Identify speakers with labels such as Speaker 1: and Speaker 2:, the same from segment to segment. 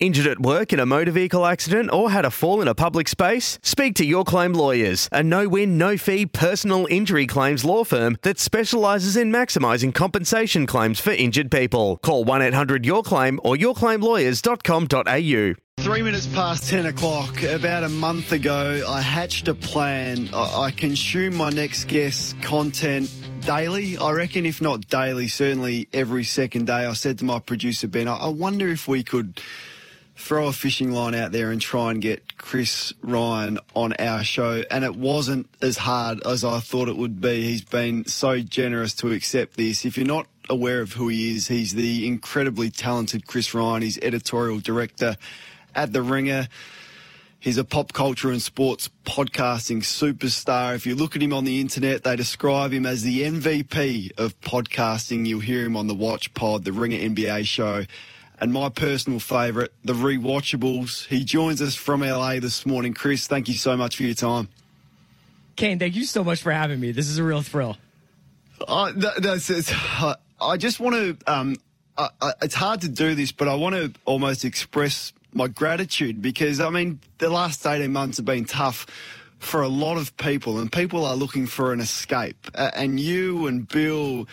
Speaker 1: Injured at work in a motor vehicle accident or had a fall in a public space? Speak to Your Claim Lawyers, a no win, no fee personal injury claims law firm that specialises in maximising compensation claims for injured people. Call 1 800 Your Claim or yourclaimlawyers.com.au.
Speaker 2: Three minutes past 10 o'clock, about a month ago, I hatched a plan. I, consume my next guest's content daily. I reckon, if not daily, certainly every second day. I said to my producer, Ben, I wonder if we could throw a fishing line out there and try and get Chris Ryan on our show. And it wasn't as hard as I thought it would be. He's been so generous to accept this. If you're not aware of who he is, he's the incredibly talented Chris Ryan. He's editorial director at The Ringer. He's a pop culture and sports podcasting superstar. If you look at him on the internet, they describe him as the MVP of podcasting. You'll hear him on the Watch Pod, the Ringer NBA show and my personal favourite, the rewatchables. He joins us from LA this morning. Chris, thank you so much for your time.
Speaker 3: Kane, thank you so much for having me. This is a real thrill.
Speaker 2: Uh, that's, uh, I just want to. Um, uh, it's hard to do this, but I want to almost express my gratitude because I mean the last eighteen months have been tough for a lot of people, and people are looking for an escape. and you and Bill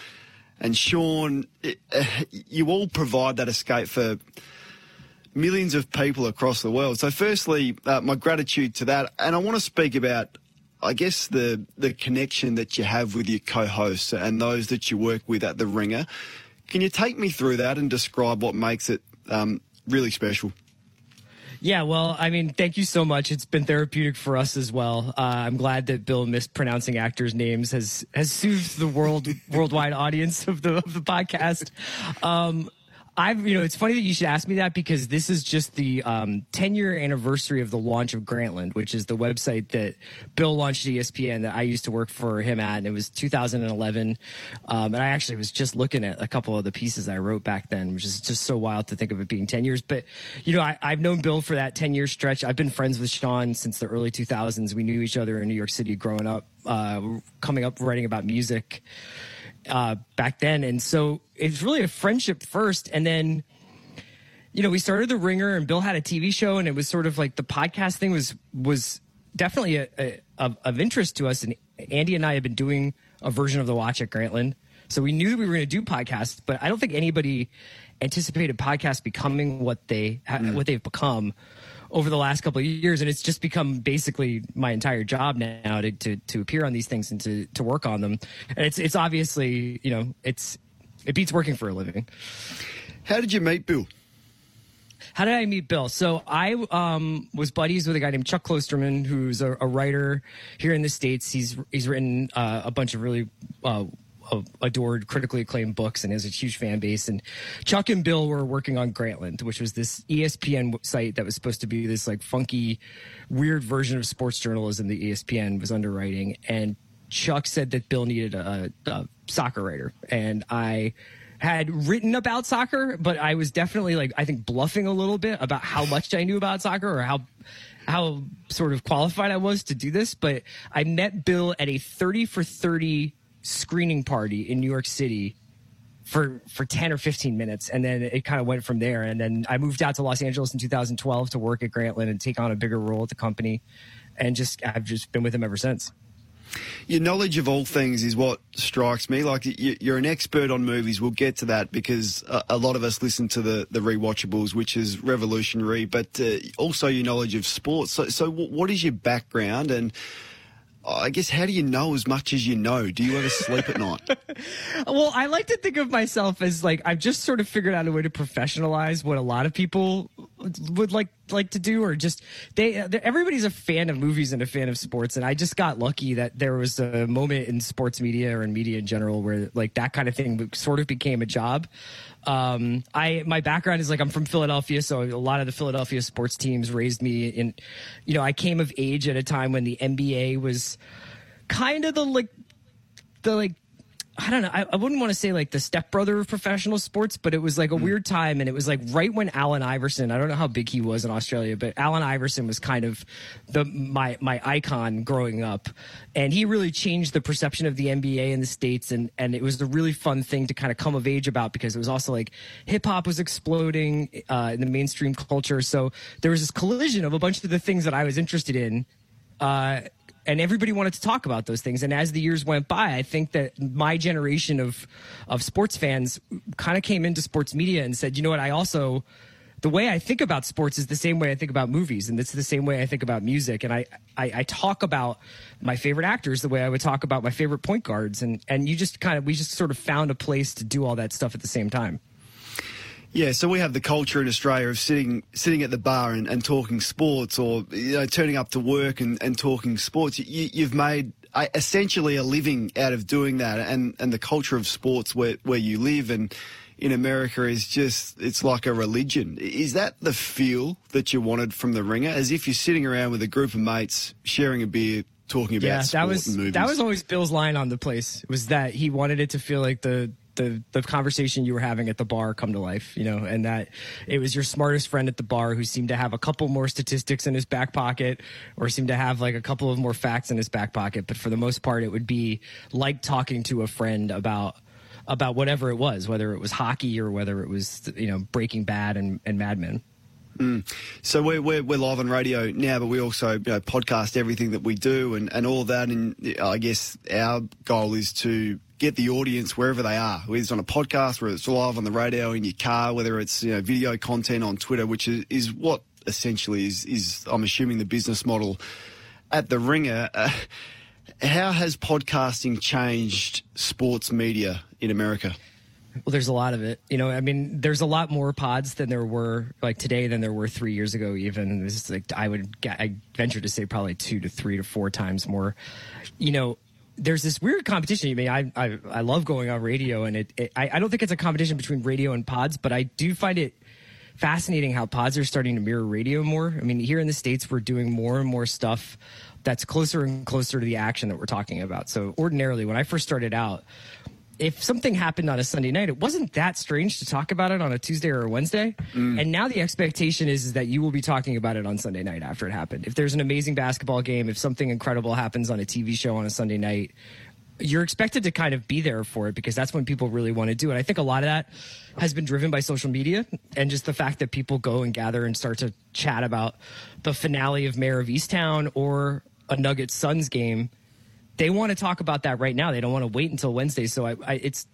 Speaker 2: and Sean, it, uh, you all provide that escape for millions of people across the world. So, firstly, uh, my gratitude to that, and I want to speak about. I guess the the connection that you have with your co-hosts and those that you work with at the Ringer. Can you take me through that and describe what makes it um, really special?
Speaker 3: Yeah, well, I mean, thank you so much. It's been therapeutic for us as well. Uh, I'm glad that Bill mispronouncing actors' names has has soothed the world worldwide audience of the of the podcast. Um, I've, you know, it's funny that you should ask me that because this is just the um, 10 year anniversary of the launch of Grantland, which is the website that Bill launched at ESPN that I used to work for him at. And it was 2011. Um, and I actually was just looking at a couple of the pieces I wrote back then, which is just so wild to think of it being 10 years. But, you know, I, have known Bill for that 10 year stretch. I've been friends with Sean since the early 2000s. We knew each other in New York City growing up, uh, coming up writing about music uh, back then. And so it's really a friendship first. And then, you know, we started the ringer and Bill had a TV show and it was sort of like the podcast thing was, was definitely a, a, of, of interest to us. And Andy and I had been doing a version of the watch at Grantland. So we knew we were going to do podcasts, but I don't think anybody anticipated podcasts becoming what they, mm. what they've become over the last couple of years, and it's just become basically my entire job now to, to, to appear on these things and to, to work on them. And it's it's obviously you know it's it beats working for a living.
Speaker 2: How did you meet Bill?
Speaker 3: How did I meet Bill? So I um, was buddies with a guy named Chuck Klosterman, who's a, a writer here in the states. He's he's written uh, a bunch of really uh, adored, critically acclaimed books and has a huge fan base. And Chuck and Bill were working on Grantland, which was this ESPN site that was supposed to be this like funky, weird version of sports journalism that ESPN was underwriting. And Chuck said that Bill needed a, a soccer writer, and I had written about soccer, but I was definitely like I think bluffing a little bit about how much I knew about soccer or how how sort of qualified I was to do this. But I met Bill at a 30 for 30 screening party in New York City for for 10 or 15 minutes and then it kind of went from there and then I moved out to Los Angeles in 2012 to work at Grantland and take on a bigger role at the company and just I've just been with him ever since.
Speaker 2: Your knowledge of all things is what strikes me. Like you're an expert on movies. We'll get to that because a lot of us listen to the the rewatchables, which is revolutionary. But uh, also your knowledge of sports. So, so what is your background and I guess how do you know as much as you know? Do you ever sleep at night?
Speaker 3: well, I like to think of myself as like I've just sort of figured out a way to professionalize what a lot of people would like like to do, or just they everybody's a fan of movies and a fan of sports, and I just got lucky that there was a moment in sports media or in media in general where like that kind of thing sort of became a job. Um, I my background is like I'm from Philadelphia, so a lot of the Philadelphia sports teams raised me in. You know, I came of age at a time when the NBA was kind of the like the like I don't know. I, I wouldn't want to say like the stepbrother of professional sports, but it was like a mm. weird time. And it was like right when Allen Iverson, I don't know how big he was in Australia, but Allen Iverson was kind of the, my, my icon growing up. And he really changed the perception of the NBA in the States. And, and it was a really fun thing to kind of come of age about because it was also like hip hop was exploding uh, in the mainstream culture. So there was this collision of a bunch of the things that I was interested in. Uh, and everybody wanted to talk about those things. And as the years went by, I think that my generation of of sports fans kind of came into sports media and said, you know what, I also the way I think about sports is the same way I think about movies, and it's the same way I think about music. And I, I, I, talk about my favorite actors the way I would talk about my favorite point guards, and and you just kind of we just sort of found a place to do all that stuff at the same time.
Speaker 2: Yeah, so we have the culture in Australia of sitting sitting at the bar and, and talking sports, or you know, turning up to work and, and talking sports. You, you've made essentially a living out of doing that, and, and the culture of sports where, where you live and in America is just it's like a religion. Is that the feel that you wanted from the ringer? As if you're sitting around with a group of mates sharing a beer, talking about yeah,
Speaker 3: that was that was always Bill's line on the place was that he wanted it to feel like the the the conversation you were having at the bar come to life, you know, and that it was your smartest friend at the bar who seemed to have a couple more statistics in his back pocket or seemed to have like a couple of more facts in his back pocket, but for the most part it would be like talking to a friend about about whatever it was, whether it was hockey or whether it was you know Breaking Bad and, and Mad Men.
Speaker 2: Mm. So we're, we're, we're live on radio now, but we also you know, podcast everything that we do and, and all that. And I guess our goal is to get the audience wherever they are, whether it's on a podcast, whether it's live on the radio, in your car, whether it's you know video content on Twitter, which is, is what essentially is is I'm assuming the business model at the Ringer. Uh, how has podcasting changed sports media in America?
Speaker 3: Well, there's a lot of it. You know, I mean, there's a lot more pods than there were like today than there were three years ago. Even this is like I would I venture to say probably two to three to four times more. You know, there's this weird competition. I mean, I I, I love going on radio, and it, it I, I don't think it's a competition between radio and pods, but I do find it fascinating how pods are starting to mirror radio more. I mean, here in the states, we're doing more and more stuff that's closer and closer to the action that we're talking about. So ordinarily, when I first started out, if something happened on a Sunday night, it wasn't that strange to talk about it on a Tuesday or a Wednesday. Mm. And now the expectation is, is that you will be talking about it on Sunday night after it happened. If there's an amazing basketball game, if something incredible happens on a TV show on a Sunday night, you're expected to kind of be there for it because that's when people really want to do it. I think a lot of that has been driven by social media and just the fact that people go and gather and start to chat about the finale of Mare of Easttown or a Nuggets Suns game they want to talk about that right now. They don't want to wait until Wednesday. So I, I, it's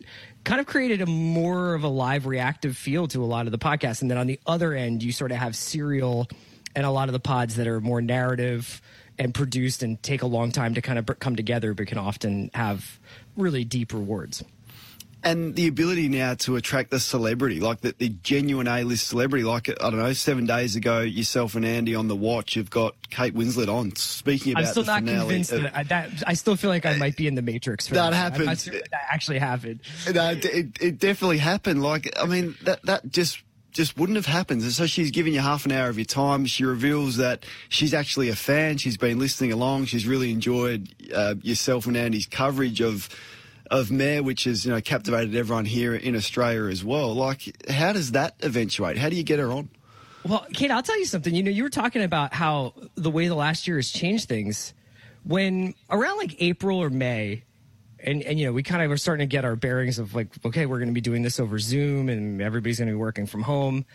Speaker 3: kind of created a more of a live reactive feel to a lot of the podcasts. And then on the other end, you sort of have serial and a lot of the pods that are more narrative and produced and take a long time to kind of come together, but can often have really deep rewards
Speaker 2: and the ability now to attract the celebrity, like the, the genuine A-list celebrity. Like I don't know, seven days ago, yourself and Andy on the watch You've got Kate Winslet on speaking about.
Speaker 3: I'm still not
Speaker 2: finale.
Speaker 3: convinced that, I, that, I still feel like I might be in the Matrix.
Speaker 2: For that, that happened.
Speaker 3: Sure that actually happened.
Speaker 2: No, it, it definitely happened. Like I mean, that that just just wouldn't have happened. So she's giving you half an hour of your time. She reveals that she's actually a fan. She's been listening along. She's really enjoyed uh, yourself and Andy's coverage of of Mare, which has you know captivated everyone here in Australia as well. Like, how does that eventuate? How do you get her on?
Speaker 3: Well, Kate, I'll tell you something. You know, you were talking about how the way the last year has changed things. When around like April or May, and and you know, we kind of were starting to get our bearings of like, okay, we're going to be doing this over Zoom, and everybody's going to be working from home.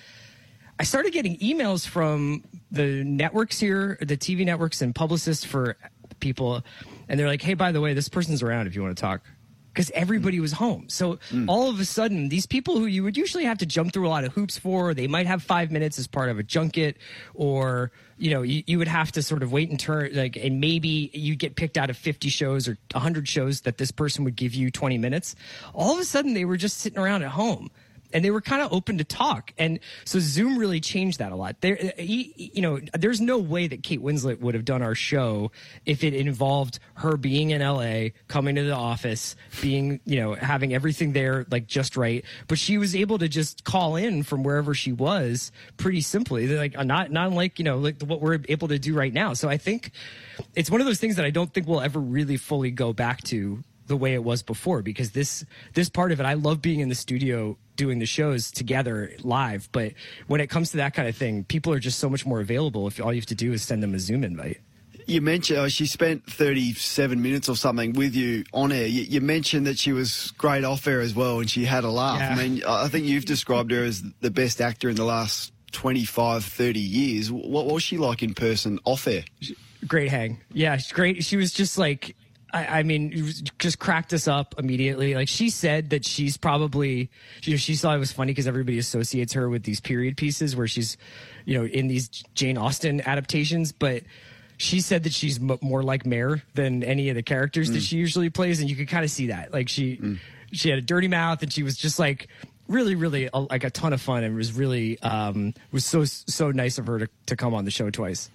Speaker 3: I started getting emails from the networks here, the TV networks and publicists for people, and they're like, "Hey, by the way, this person's around if you want to talk." Because everybody was home. So mm. all of a sudden, these people who you would usually have to jump through a lot of hoops for, they might have five minutes as part of a junket, or you know, you, you would have to sort of wait and turn like, and maybe you get picked out of 50 shows or 100 shows that this person would give you 20 minutes. All of a sudden, they were just sitting around at home and they were kind of open to talk. And so Zoom really changed that a lot. There, you know, there's no way that Kate Winslet would have done our show if it involved her being in LA, coming to the office, being, you know, having everything there like just right. But she was able to just call in from wherever she was pretty simply. They're like not not like you know like what we're able to do right now. So I think it's one of those things that I don't think we'll ever really fully go back to the way it was before because this this part of it I love being in the studio doing the shows together live but when it comes to that kind of thing people are just so much more available if all you have to do is send them a zoom invite
Speaker 2: you mentioned oh, she spent 37 minutes or something with you on air. You, you, mentioned that she was great off air as well, and she had a laugh. Yeah. I mean, I think you've described her as the best actor in the last 25, 30 years. What was she like in person off air?
Speaker 3: Great hang. Yeah, she's great. She was just like I, I, mean, just cracked us up immediately. Like she said that she's probably, you know, she thought it was funny because everybody associates her with these period pieces where she's, you know, in these Jane Austen adaptations. But she said that she's m- more like Mare than any of the characters mm. that she usually plays, and you could kind of see that. Like she, mm. she had a dirty mouth, and she was just like really, really a, like a ton of fun, and was really um, was so so nice of her to, to come on the show twice.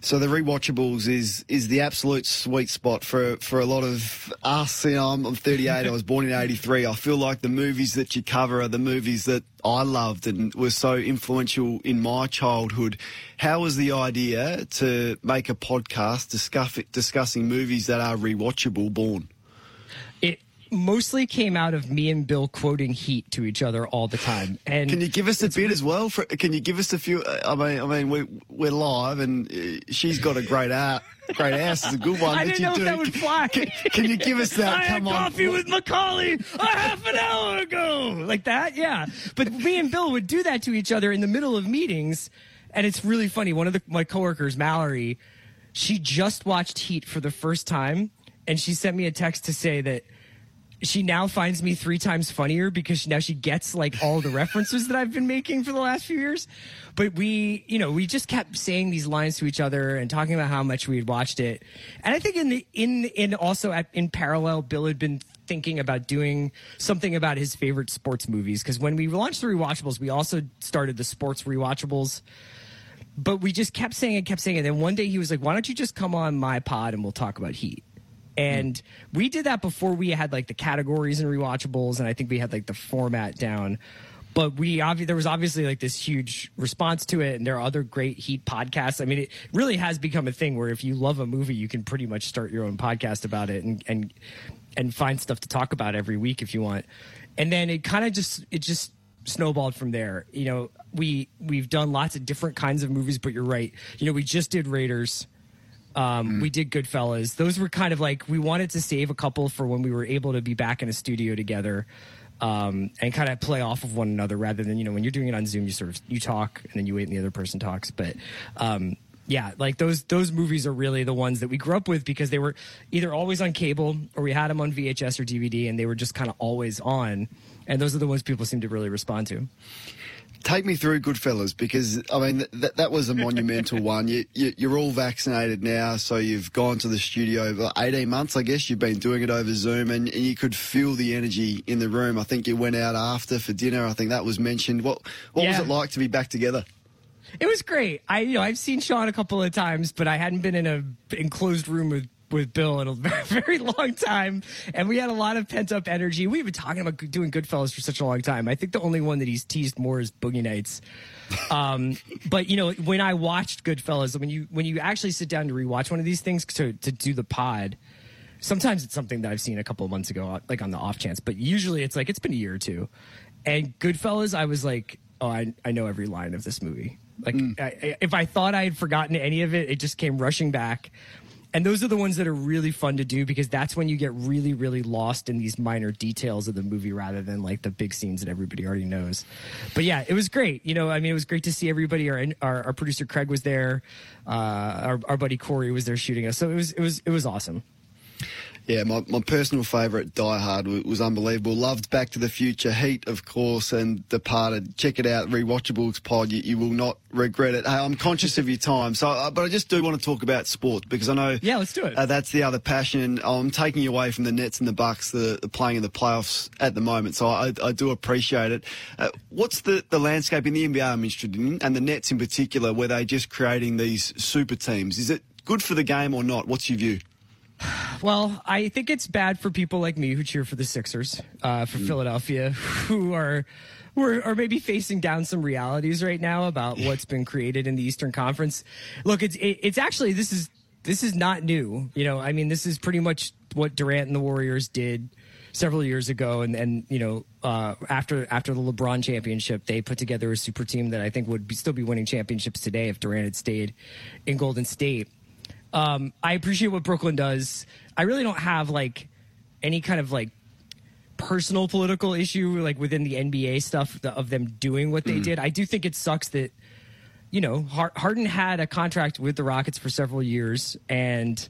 Speaker 2: So the rewatchables is is the absolute sweet spot for for a lot of us. You know, I'm, I'm 38. I was born in 83. I feel like the movies that you cover are the movies that I loved and were so influential in my childhood. How was the idea to make a podcast discuss, discussing movies that are rewatchable born?
Speaker 3: Mostly came out of me and Bill quoting Heat to each other all the time. And
Speaker 2: can you give us a bit as well? For, can you give us a few? I mean, I mean, we, we're live, and uh, she's got a great art. Great ass is a good one.
Speaker 3: I didn't know that would fly.
Speaker 2: Can, can, you give us that?
Speaker 3: I
Speaker 2: Come
Speaker 3: had
Speaker 2: on.
Speaker 3: coffee with Macaulay a half an hour ago, like that. Yeah, but me and Bill would do that to each other in the middle of meetings, and it's really funny. One of the, my coworkers, Mallory, she just watched Heat for the first time, and she sent me a text to say that she now finds me three times funnier because now she gets like all the references that I've been making for the last few years. But we, you know, we just kept saying these lines to each other and talking about how much we had watched it. And I think in the in in also at, in parallel, Bill had been thinking about doing something about his favorite sports movies because when we launched the rewatchables, we also started the sports rewatchables. But we just kept saying it, kept saying it. And then one day he was like, "Why don't you just come on my pod and we'll talk about Heat?" And we did that before we had like the categories and rewatchables, and I think we had like the format down. But we obviously there was obviously like this huge response to it, and there are other great Heat podcasts. I mean, it really has become a thing where if you love a movie, you can pretty much start your own podcast about it and and and find stuff to talk about every week if you want. And then it kind of just it just snowballed from there. You know, we we've done lots of different kinds of movies, but you're right. You know, we just did Raiders um, mm. We did Goodfellas. Those were kind of like we wanted to save a couple for when we were able to be back in a studio together. Um, and kind of play off of one another rather than you know when you're doing it on Zoom you sort of you talk and then you wait and the other person talks but um, yeah like those those movies are really the ones that we grew up with because they were either always on cable or we had them on VHS or DVD and they were just kind of always on and those are the ones people seem to really respond to
Speaker 2: take me through Goodfellas because I mean that that was a monumental one. You, you are all vaccinated now, so you've gone to the studio for 18 months, I guess. You've been doing it over Zoom, and, and, you could feel the energy in the room. I think you went out after for dinner. I think that was mentioned. What what yeah. was it like to be back together?
Speaker 3: It was great. I you know I've seen Sean a couple of times, but I hadn't been in a enclosed room with with Bill in a very, long time, and we had a lot of pent up energy. We've been talking about doing Goodfellas for such a long time. I think the only one that he's teased more is Boogie Nights. Um, but you know, when I watched Goodfellas, when you when you actually sit down to rewatch one of these things to to do the pod, sometimes it's something that I've seen a couple of months ago, like on the off chance. But usually, it's like it's been a year or two. And Goodfellas, I was like, oh, I I know every line of this movie. Like, mm. I, if I thought I had forgotten any of it, it just came rushing back. And those are the ones that are really fun to do because that's when you get really, really lost in these minor details of the movie rather than like the big scenes that everybody already knows. But yeah, it was great. You know, I mean, it was great to see everybody. Our our, our producer Craig was there. Uh, our, our buddy Corey was there shooting us. So it was it was it was awesome.
Speaker 2: Yeah, my, my personal favourite, Die Hard, was unbelievable. Loved Back to the Future, Heat, of course, and Departed. Check it out, Rewatchables Pod. You, you will not regret it. Hey, I'm conscious of your time, so uh, but I just do want to talk about sport because I know.
Speaker 3: Yeah, let's do it.
Speaker 2: Uh, that's the other passion. I'm taking you away from the Nets and the Bucks, the, the playing in the playoffs at the moment, so I, I do appreciate it. Uh, what's the, the landscape in the NBA I'm interested in, and the Nets in particular, where they're just creating these super teams? Is it good for the game or not? What's your view?
Speaker 3: Well, I think it's bad for people like me who cheer for the Sixers, uh, for mm. Philadelphia, who are. We're, are maybe facing down some realities right now about what's been created in the Eastern Conference. Look, it's it, it's actually this is this is not new. You know, I mean, this is pretty much what Durant and the Warriors did several years ago, and and you know, uh, after after the LeBron championship, they put together a super team that I think would be, still be winning championships today if Durant had stayed in Golden State. Um, I appreciate what Brooklyn does. I really don't have like any kind of like personal political issue like within the NBA stuff of them doing what they mm. did. I do think it sucks that you know Harden had a contract with the Rockets for several years and.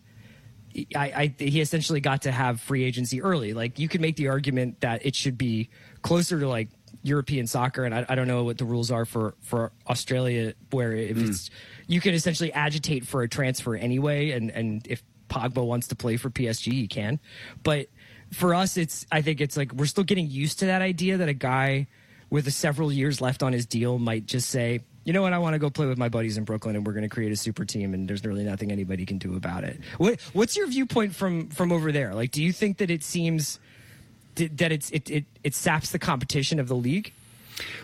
Speaker 3: I, I, he essentially got to have free agency early. Like you could make the argument that it should be closer to like European soccer, and I, I don't know what the rules are for for Australia, where if mm. it's you can essentially agitate for a transfer anyway, and and if Pogba wants to play for PSG, he can. But for us, it's I think it's like we're still getting used to that idea that a guy with several years left on his deal might just say, you know what, I want to go play with my buddies in Brooklyn, and we're going to create a super team, and there's really nothing anybody can do about it. What, what's your viewpoint from from over there? Like, do you think that it seems that it's it, it it saps the competition of the league?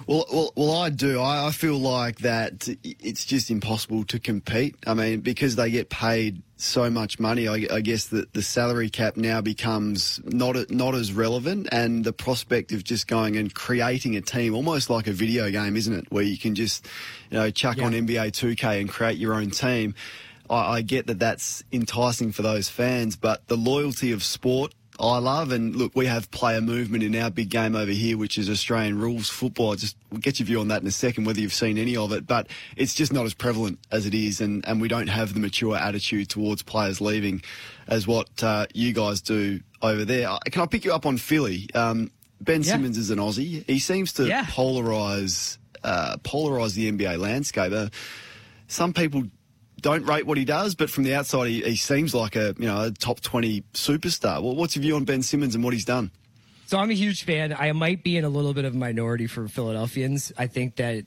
Speaker 2: Well, well, well, I do. I, I, feel like that it's just impossible to compete. I mean, because they get paid so much money, I, I guess that the salary cap now becomes not not as relevant, and the prospect of just going and creating a team, almost like a video game, isn't it? Where you can just, you know, chuck yeah. on NBA 2K and create your own team. I, I get that that's enticing for those fans, but the loyalty of sport I love. And look, we have player movement in our big game over here, which is Australian rules football. just we'll get your view on that in a second, whether you've seen any of it. But it's just not as prevalent as it is, and, and we don't have the mature attitude towards players leaving as what uh, you guys do over there. Uh, can I pick you up on Philly? Um, ben yeah. Simmons is an Aussie. He seems to yeah. polarise uh, polarise the NBA landscape. Uh, some people don't rate what he does, but from the outside, he, he seems like a you know a top twenty superstar. Well, what's your view on Ben Simmons and what he's done?
Speaker 3: So I'm a huge fan. I might be in a little bit of a minority for Philadelphians. I think that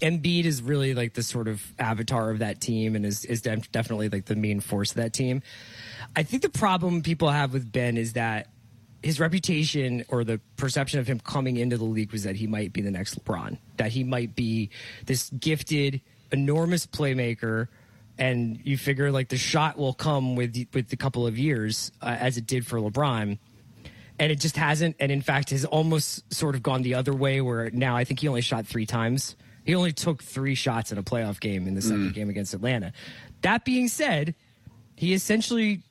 Speaker 3: Embiid is really like the sort of avatar of that team and is, is definitely like the main force of that team. I think the problem people have with Ben is that his reputation or the perception of him coming into the league was that he might be the next LeBron, that he might be this gifted, enormous playmaker and you figure like the shot will come with with a couple of years uh, as it did for LeBron. And it just hasn't and in fact has almost sort of gone the other way where now I think he only shot 3 times. He only took 3 shots in a playoff game in the second mm. game against Atlanta. That being said he essentially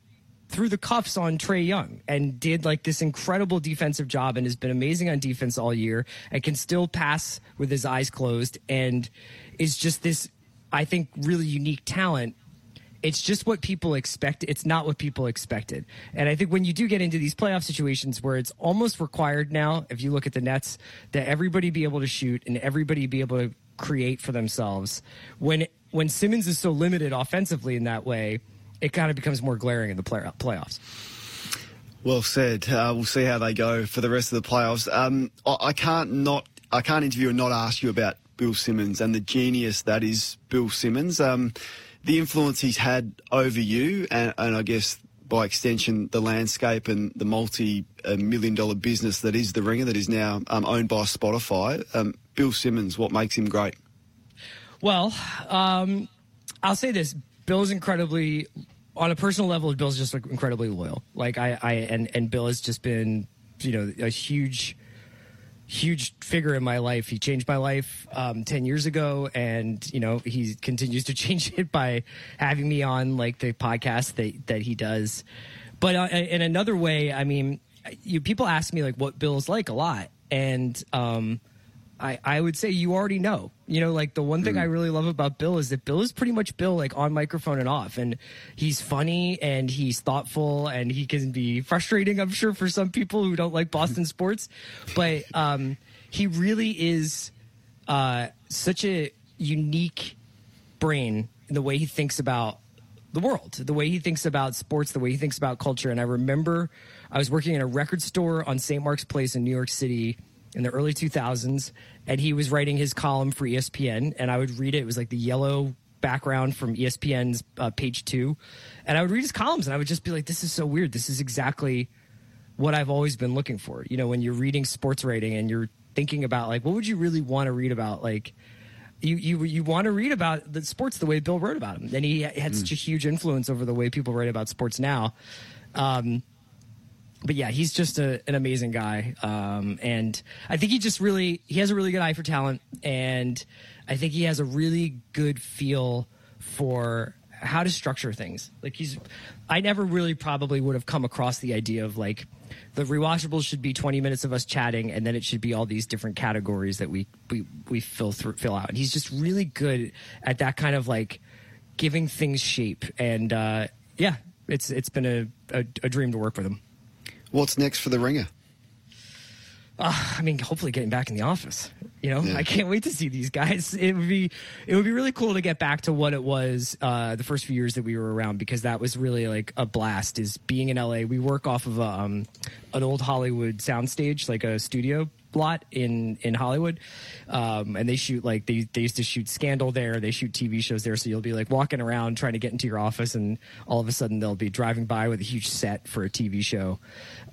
Speaker 3: threw the cuffs on Trae Young and did like this incredible defensive job and has been amazing on defense all year and can still pass with his eyes closed and is just this I think, really unique talent. It's just what people expect. It's not what people expected. And I think when you do get into these playoff situations where it's almost required now, if you look at the Nets, that everybody be able to shoot and everybody be able to create for themselves. When when Simmons is so limited offensively in that way, it kind of becomes more glaring in the play- playoffs.
Speaker 2: Well said. Uh, we'll see how they go for the rest of the playoffs. Um, I, I can't not I can't interview and not ask you about Bill Simmons and the genius that is Bill Simmons. Um, the influence he's had over you, and, and, I guess by extension, the landscape and the multi million dollar business that is The Ringer, that is now um, owned by Spotify. Um, Bill Simmons, what makes him great?
Speaker 3: Well, um, I'll say this Bill's incredibly, on a personal level, Bill's just incredibly loyal. Like, I, I and, and Bill has just been, you know, a huge huge figure in my life. He changed my life um, 10 years ago, and, you know, he continues to change it by having me on, like, the podcast that, that he does. But uh, in another way, I mean, you people ask me, like, what Bill's like a lot. And um, I, I would say you already know. You know, like the one thing I really love about Bill is that Bill is pretty much Bill, like on microphone and off. And he's funny and he's thoughtful and he can be frustrating, I'm sure, for some people who don't like Boston sports. But um, he really is uh, such a unique brain in the way he thinks about the world, the way he thinks about sports, the way he thinks about culture. And I remember I was working in a record store on St. Mark's Place in New York City in the early 2000s, and he was writing his column for ESPN, and I would read it. It was like the yellow background from ESPN's uh, page two, and I would read his columns, and I would just be like, "This is so weird. This is exactly what I've always been looking for." You know, when you're reading sports writing and you're thinking about like, what would you really want to read about, like. You, you you want to read about the sports the way Bill wrote about them, and he had such a huge influence over the way people write about sports now. Um, but yeah, he's just a, an amazing guy, um, and I think he just really he has a really good eye for talent, and I think he has a really good feel for how to structure things. Like he's, I never really probably would have come across the idea of like the rewatchables should be 20 minutes of us chatting, and then it should be all these different categories that we we we fill through fill out. And he's just really good at that kind of like giving things shape, and uh, yeah, it's it's been a, a, a dream to work with him.
Speaker 2: What's next for the ringer?
Speaker 3: Uh, I mean, hopefully getting back in the office. You know, yeah. I can't wait to see these guys. It would be it would be really cool to get back to what it was uh, the first few years that we were around because that was really like a blast. Is being in LA. We work off of a, um, an old Hollywood soundstage, like a studio lot in in Hollywood, um, and they shoot like they they used to shoot Scandal there. They shoot TV shows there, so you'll be like walking around trying to get into your office, and all of a sudden they'll be driving by with a huge set for a TV show.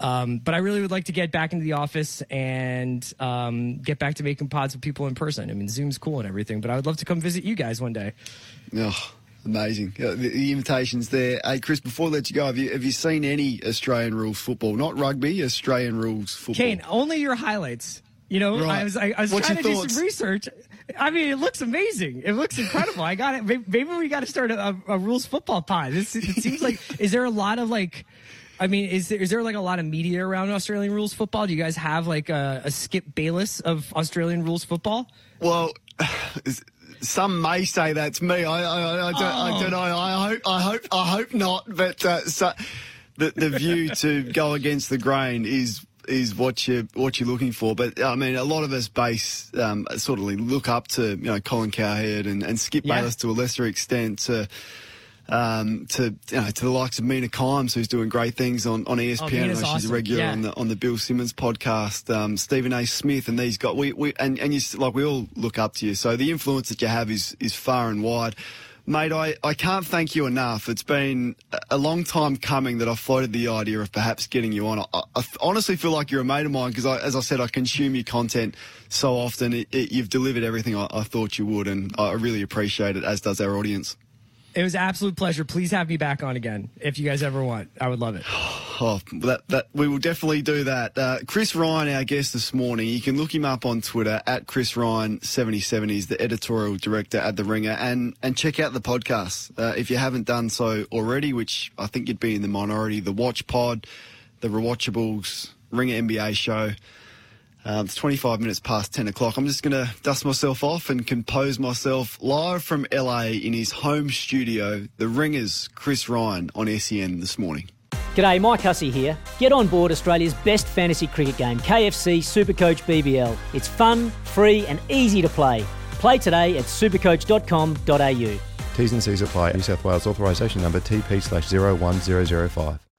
Speaker 3: Um, but I really would like to get back into the office and um, get back to making pods with people in person. I mean, Zoom's cool and everything, but I would love to come visit you guys one day.
Speaker 2: Oh, Amazing. Uh, the, the, invitation's there. Hey, Chris, before I let you go, have you, have you seen any Australian rules football? Not rugby, Australian rules football.
Speaker 3: Kane, only your highlights. You know, right. I was, I, I was trying to thoughts? do some research. I mean, it looks amazing. It looks incredible. I got it. Maybe we got to start a, a, rules football pod. This, it seems like, is there a lot of like, I mean, is there, is there like a lot of media around Australian rules football? Do you guys have like a, a Skip Bayless of Australian rules football?
Speaker 2: Well, some may say that's me. I, I, I, don't, oh. I don't, know. I hope, I hope, I hope not. But uh, so, the the view to go against the grain is is what you what you're looking for. But I mean, a lot of us base um, sort of look up to you know Colin Cowherd and, and Skip yeah. Bayless to a lesser extent. To, um, to you know, to the likes of Mina Kimes, who's doing great things on, on ESPN. Oh, she's a regular yeah. on the on the Bill Simmons podcast. Um, Stephen A. Smith and these guys. We, we and and you like we all look up to you. So the influence that you have is is far and wide. Mate, I, I can't thank you enough. It's been a long time coming that I floated the idea of perhaps getting you on. I, I honestly feel like you're a mate of mine because, as I said, I consume your content so often. It, it, you've delivered everything I, I thought you would, and I really appreciate it, as does our audience.
Speaker 3: It was absolute pleasure. Please have me back on again if you guys ever want. I would love it.
Speaker 2: Oh, that, that we will definitely do that. Uh, Chris Ryan, our guest this morning. You can look him up on Twitter at Chris Ryan seventy seven. He's the editorial director at the Ringer, and and check out the podcast uh, if you haven't done so already. Which I think you'd be in the minority. The Watch Pod, the Rewatchables, Ringer NBA show. Um, it's 25 minutes past 10 o'clock. I'm just going to dust myself off and compose myself live from LA in his home studio, the Ringers, Chris Ryan on SEN this morning.
Speaker 4: G'day, Mike Hussey here. Get on board Australia's best fantasy cricket game, KFC Supercoach BBL. It's fun, free, and easy to play. Play today at supercoach.com.au.
Speaker 5: T's and C's apply. New South Wales authorisation number TP slash 01005.